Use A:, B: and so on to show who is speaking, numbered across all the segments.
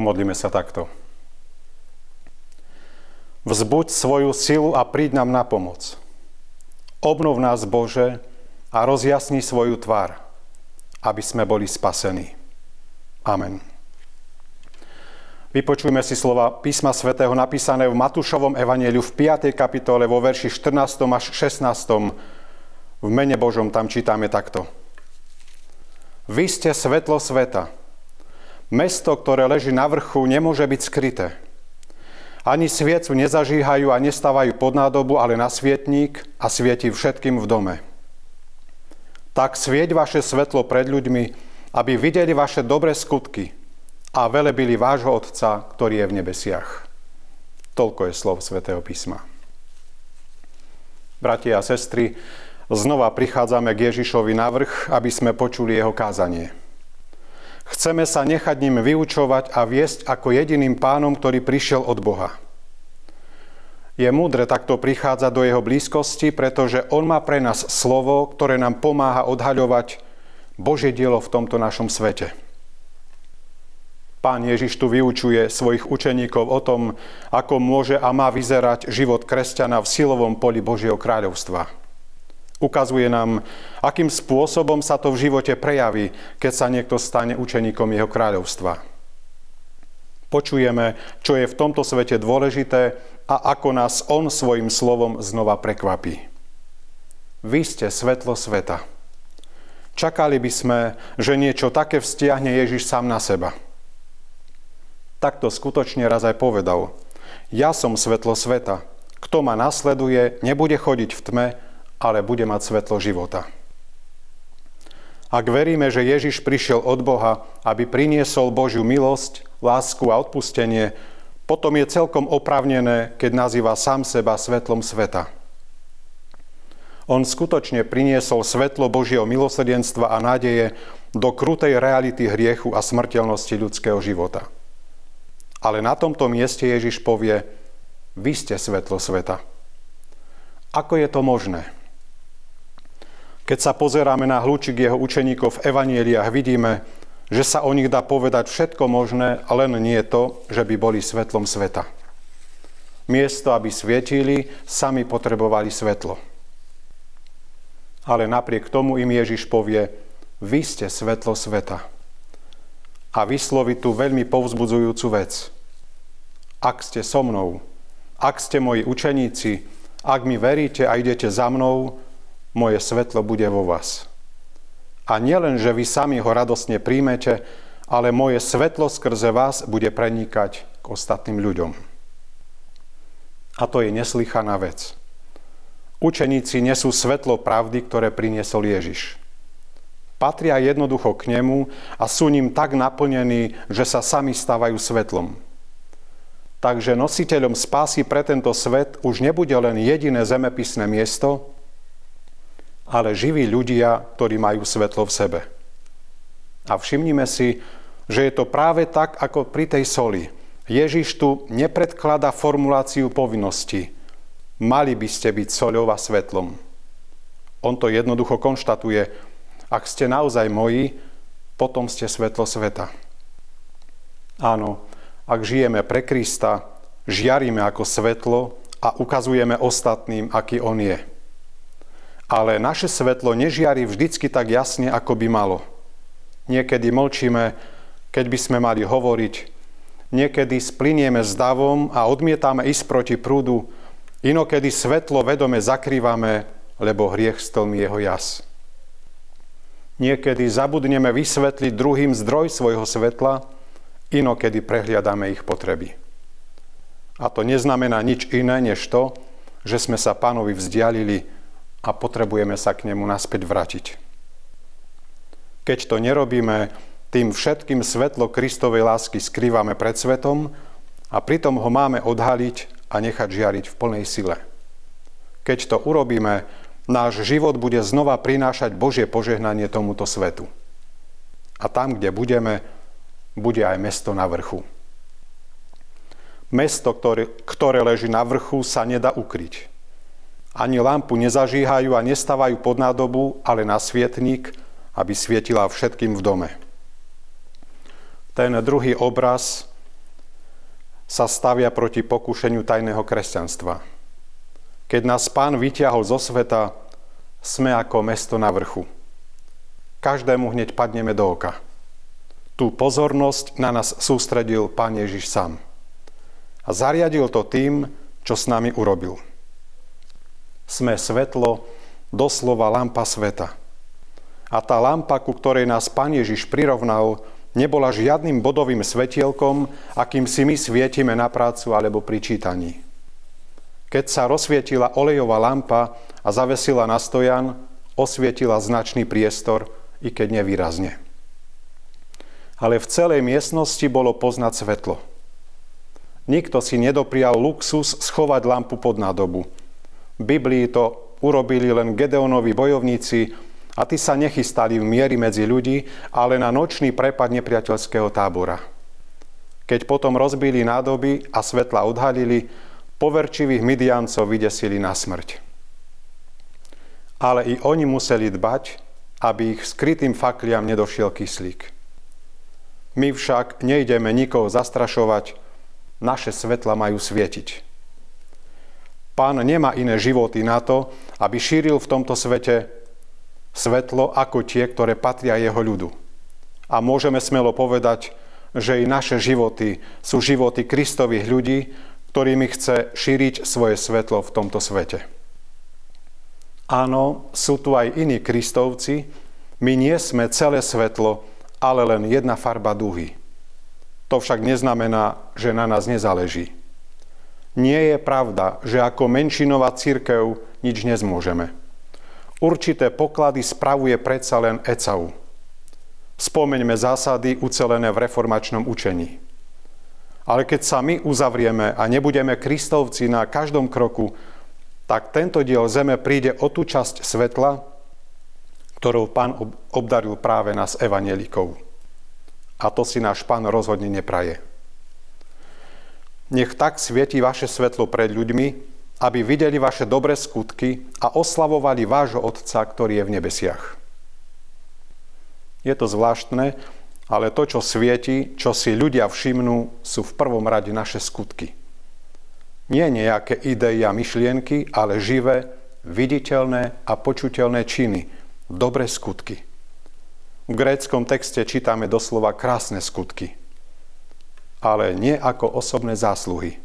A: Pomodlíme sa takto. Vzbuď svoju silu a príď nám na pomoc. Obnov nás, Bože, a rozjasni svoju tvár, aby sme boli spasení. Amen. Vypočujme si slova písma svätého napísané v Matúšovom evanieliu v 5. kapitole vo verši 14. až 16. V mene Božom tam čítame takto. Vy ste svetlo sveta. Mesto, ktoré leží na vrchu, nemôže byť skryté. Ani sviecu nezažíhajú a nestávajú pod nádobu, ale na svietník a svieti všetkým v dome. Tak svieť vaše svetlo pred ľuďmi, aby videli vaše dobré skutky a velebili vášho Otca, ktorý je v nebesiach. Toľko je slov svätého písma. Bratia a sestry, znova prichádzame k Ježišovi na vrch, aby sme počuli jeho kázanie. Chceme sa nechať ním vyučovať a viesť ako jediným pánom, ktorý prišiel od Boha. Je múdre takto prichádzať do jeho blízkosti, pretože on má pre nás slovo, ktoré nám pomáha odhaľovať Božie dielo v tomto našom svete. Pán Ježiš tu vyučuje svojich učeníkov o tom, ako môže a má vyzerať život kresťana v silovom poli Božieho kráľovstva. Ukazuje nám, akým spôsobom sa to v živote prejaví, keď sa niekto stane učeníkom jeho kráľovstva. Počujeme, čo je v tomto svete dôležité a ako nás on svojim slovom znova prekvapí. Vy ste svetlo sveta. Čakali by sme, že niečo také vztiahne Ježiš sám na seba. Takto skutočne raz aj povedal. Ja som svetlo sveta. Kto ma nasleduje, nebude chodiť v tme, ale bude mať svetlo života. Ak veríme, že Ježiš prišiel od Boha, aby priniesol Božiu milosť, lásku a odpustenie, potom je celkom opravnené, keď nazýva sám seba svetlom sveta. On skutočne priniesol svetlo Božieho milosrdenstva a nádeje do krutej reality hriechu a smrteľnosti ľudského života. Ale na tomto mieste Ježiš povie, vy ste svetlo sveta. Ako je to možné? Keď sa pozeráme na hľúčik jeho učeníkov v evanieliach, vidíme, že sa o nich dá povedať všetko možné, len nie to, že by boli svetlom sveta. Miesto, aby svietili, sami potrebovali svetlo. Ale napriek tomu im Ježiš povie, vy ste svetlo sveta. A vysloví tu veľmi povzbudzujúcu vec. Ak ste so mnou, ak ste moji učeníci, ak mi veríte a idete za mnou, moje svetlo bude vo vás. A nielen, že vy sami ho radosne príjmete, ale moje svetlo skrze vás bude prenikať k ostatným ľuďom. A to je neslychaná vec. Učeníci nesú svetlo pravdy, ktoré priniesol Ježiš. Patria jednoducho k nemu a sú ním tak naplnení, že sa sami stávajú svetlom. Takže nositeľom spásy pre tento svet už nebude len jediné zemepisné miesto, ale živí ľudia, ktorí majú svetlo v sebe. A všimnime si, že je to práve tak, ako pri tej soli. Ježiš tu nepredklada formuláciu povinnosti. Mali by ste byť soľou a svetlom. On to jednoducho konštatuje. Ak ste naozaj moji, potom ste svetlo sveta. Áno, ak žijeme pre Krista, žiaríme ako svetlo a ukazujeme ostatným, aký On je ale naše svetlo nežiari vždycky tak jasne, ako by malo. Niekedy mlčíme, keď by sme mali hovoriť, niekedy splinieme s davom a odmietame ísť proti prúdu, inokedy svetlo vedome zakrývame, lebo hriech stlmi jeho jas. Niekedy zabudneme vysvetliť druhým zdroj svojho svetla, inokedy prehliadame ich potreby. A to neznamená nič iné, než to, že sme sa pánovi vzdialili a potrebujeme sa k nemu naspäť vrátiť. Keď to nerobíme, tým všetkým svetlo Kristovej lásky skrývame pred svetom a pritom ho máme odhaliť a nechať žiariť v plnej sile. Keď to urobíme, náš život bude znova prinášať Božie požehnanie tomuto svetu. A tam, kde budeme, bude aj mesto na vrchu. Mesto, ktoré, ktoré leží na vrchu, sa nedá ukryť. Ani lampu nezažíhajú a nestávajú pod nádobu, ale na svietník, aby svietila všetkým v dome. Ten druhý obraz sa stavia proti pokušeniu tajného kresťanstva. Keď nás pán vyťahol zo sveta, sme ako mesto na vrchu. Každému hneď padneme do oka. Tú pozornosť na nás sústredil pán Ježiš sám. A zariadil to tým, čo s nami urobil. Sme svetlo, doslova lampa sveta. A tá lampa, ku ktorej nás pán Ježiš prirovnal, nebola žiadnym bodovým svetielkom, akým si my svietime na prácu alebo pri čítaní. Keď sa rozsvietila olejová lampa a zavesila na stojan, osvietila značný priestor, i keď nevýrazne. Ale v celej miestnosti bolo poznať svetlo. Nikto si nedoprial luxus schovať lampu pod nádobu. Biblii to urobili len Gedeonovi bojovníci, a tí sa nechystali v miery medzi ľudí, ale na nočný prepad nepriateľského tábora. Keď potom rozbili nádoby a svetla odhalili, poverčivých Midiancov vydesili na smrť. Ale i oni museli dbať, aby ich skrytým fakliam nedošiel kyslík. My však nejdeme nikoho zastrašovať, naše svetla majú svietiť. Pán nemá iné životy na to, aby šíril v tomto svete svetlo ako tie, ktoré patria jeho ľudu. A môžeme smelo povedať, že i naše životy sú životy Kristových ľudí, ktorými chce šíriť svoje svetlo v tomto svete. Áno, sú tu aj iní Kristovci, my nie sme celé svetlo, ale len jedna farba duhy. To však neznamená, že na nás nezáleží. Nie je pravda, že ako menšinová církev nič nezmôžeme. Určité poklady spravuje predsa len ECAU. Spomeňme zásady ucelené v reformačnom učení. Ale keď sa my uzavrieme a nebudeme kristovci na každom kroku, tak tento diel zeme príde o tú časť svetla, ktorou pán obdaril práve nás evanielikov. A to si náš pán rozhodne nepraje. Nech tak svieti vaše svetlo pred ľuďmi, aby videli vaše dobré skutky a oslavovali vášho Otca, ktorý je v nebesiach. Je to zvláštne, ale to, čo svieti, čo si ľudia všimnú, sú v prvom rade naše skutky. Nie nejaké idei a myšlienky, ale živé, viditeľné a počuteľné činy, dobré skutky. V gréckom texte čítame doslova krásne skutky, ale nie ako osobné zásluhy.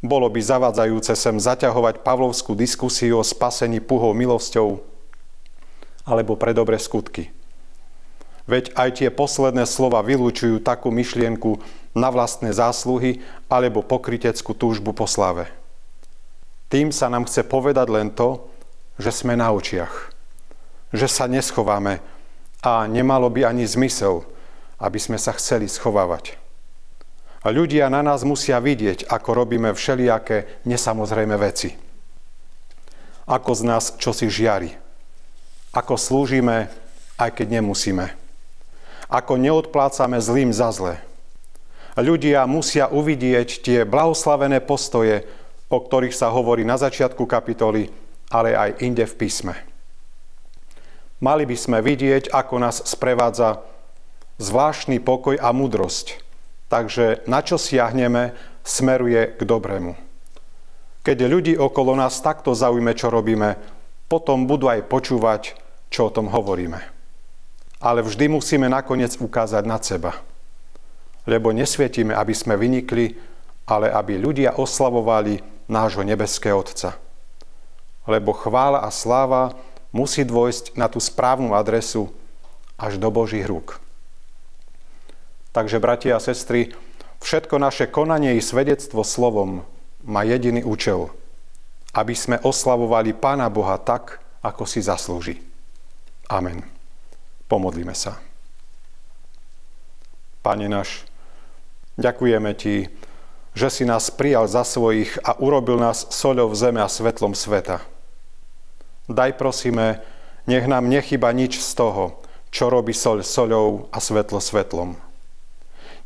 A: Bolo by zavadzajúce sem zaťahovať Pavlovskú diskusiu o spasení puhou milosťou alebo pre dobré skutky. Veď aj tie posledné slova vylúčujú takú myšlienku na vlastné zásluhy alebo pokryteckú túžbu po slave. Tým sa nám chce povedať len to, že sme na očiach, že sa neschováme a nemalo by ani zmysel, aby sme sa chceli schovávať. Ľudia na nás musia vidieť, ako robíme všelijaké nesamozrejme veci. Ako z nás čosi žiari. Ako slúžime, aj keď nemusíme. Ako neodplácame zlým za zle. Ľudia musia uvidieť tie blahoslavené postoje, o ktorých sa hovorí na začiatku kapitoly, ale aj inde v písme. Mali by sme vidieť, ako nás sprevádza zvláštny pokoj a múdrosť, Takže na čo siahneme, smeruje k dobrému. Keď ľudí okolo nás takto zaujme, čo robíme, potom budú aj počúvať, čo o tom hovoríme. Ale vždy musíme nakoniec ukázať nad seba. Lebo nesvietime, aby sme vynikli, ale aby ľudia oslavovali nášho nebeského Otca. Lebo chvála a sláva musí dôjsť na tú správnu adresu až do Božích rúk. Takže, bratia a sestry, všetko naše konanie i svedectvo slovom má jediný účel, aby sme oslavovali Pána Boha tak, ako si zaslúži. Amen. Pomodlíme sa. Pane náš, ďakujeme Ti, že si nás prijal za svojich a urobil nás soľou zeme a svetlom sveta. Daj prosíme, nech nám nechyba nič z toho, čo robí soľ soľou a svetlo svetlom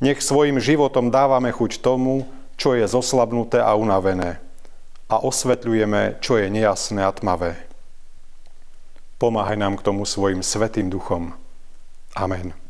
A: nech svojim životom dávame chuť tomu, čo je zoslabnuté a unavené a osvetľujeme, čo je nejasné a tmavé. Pomáhaj nám k tomu svojim svetým duchom. Amen.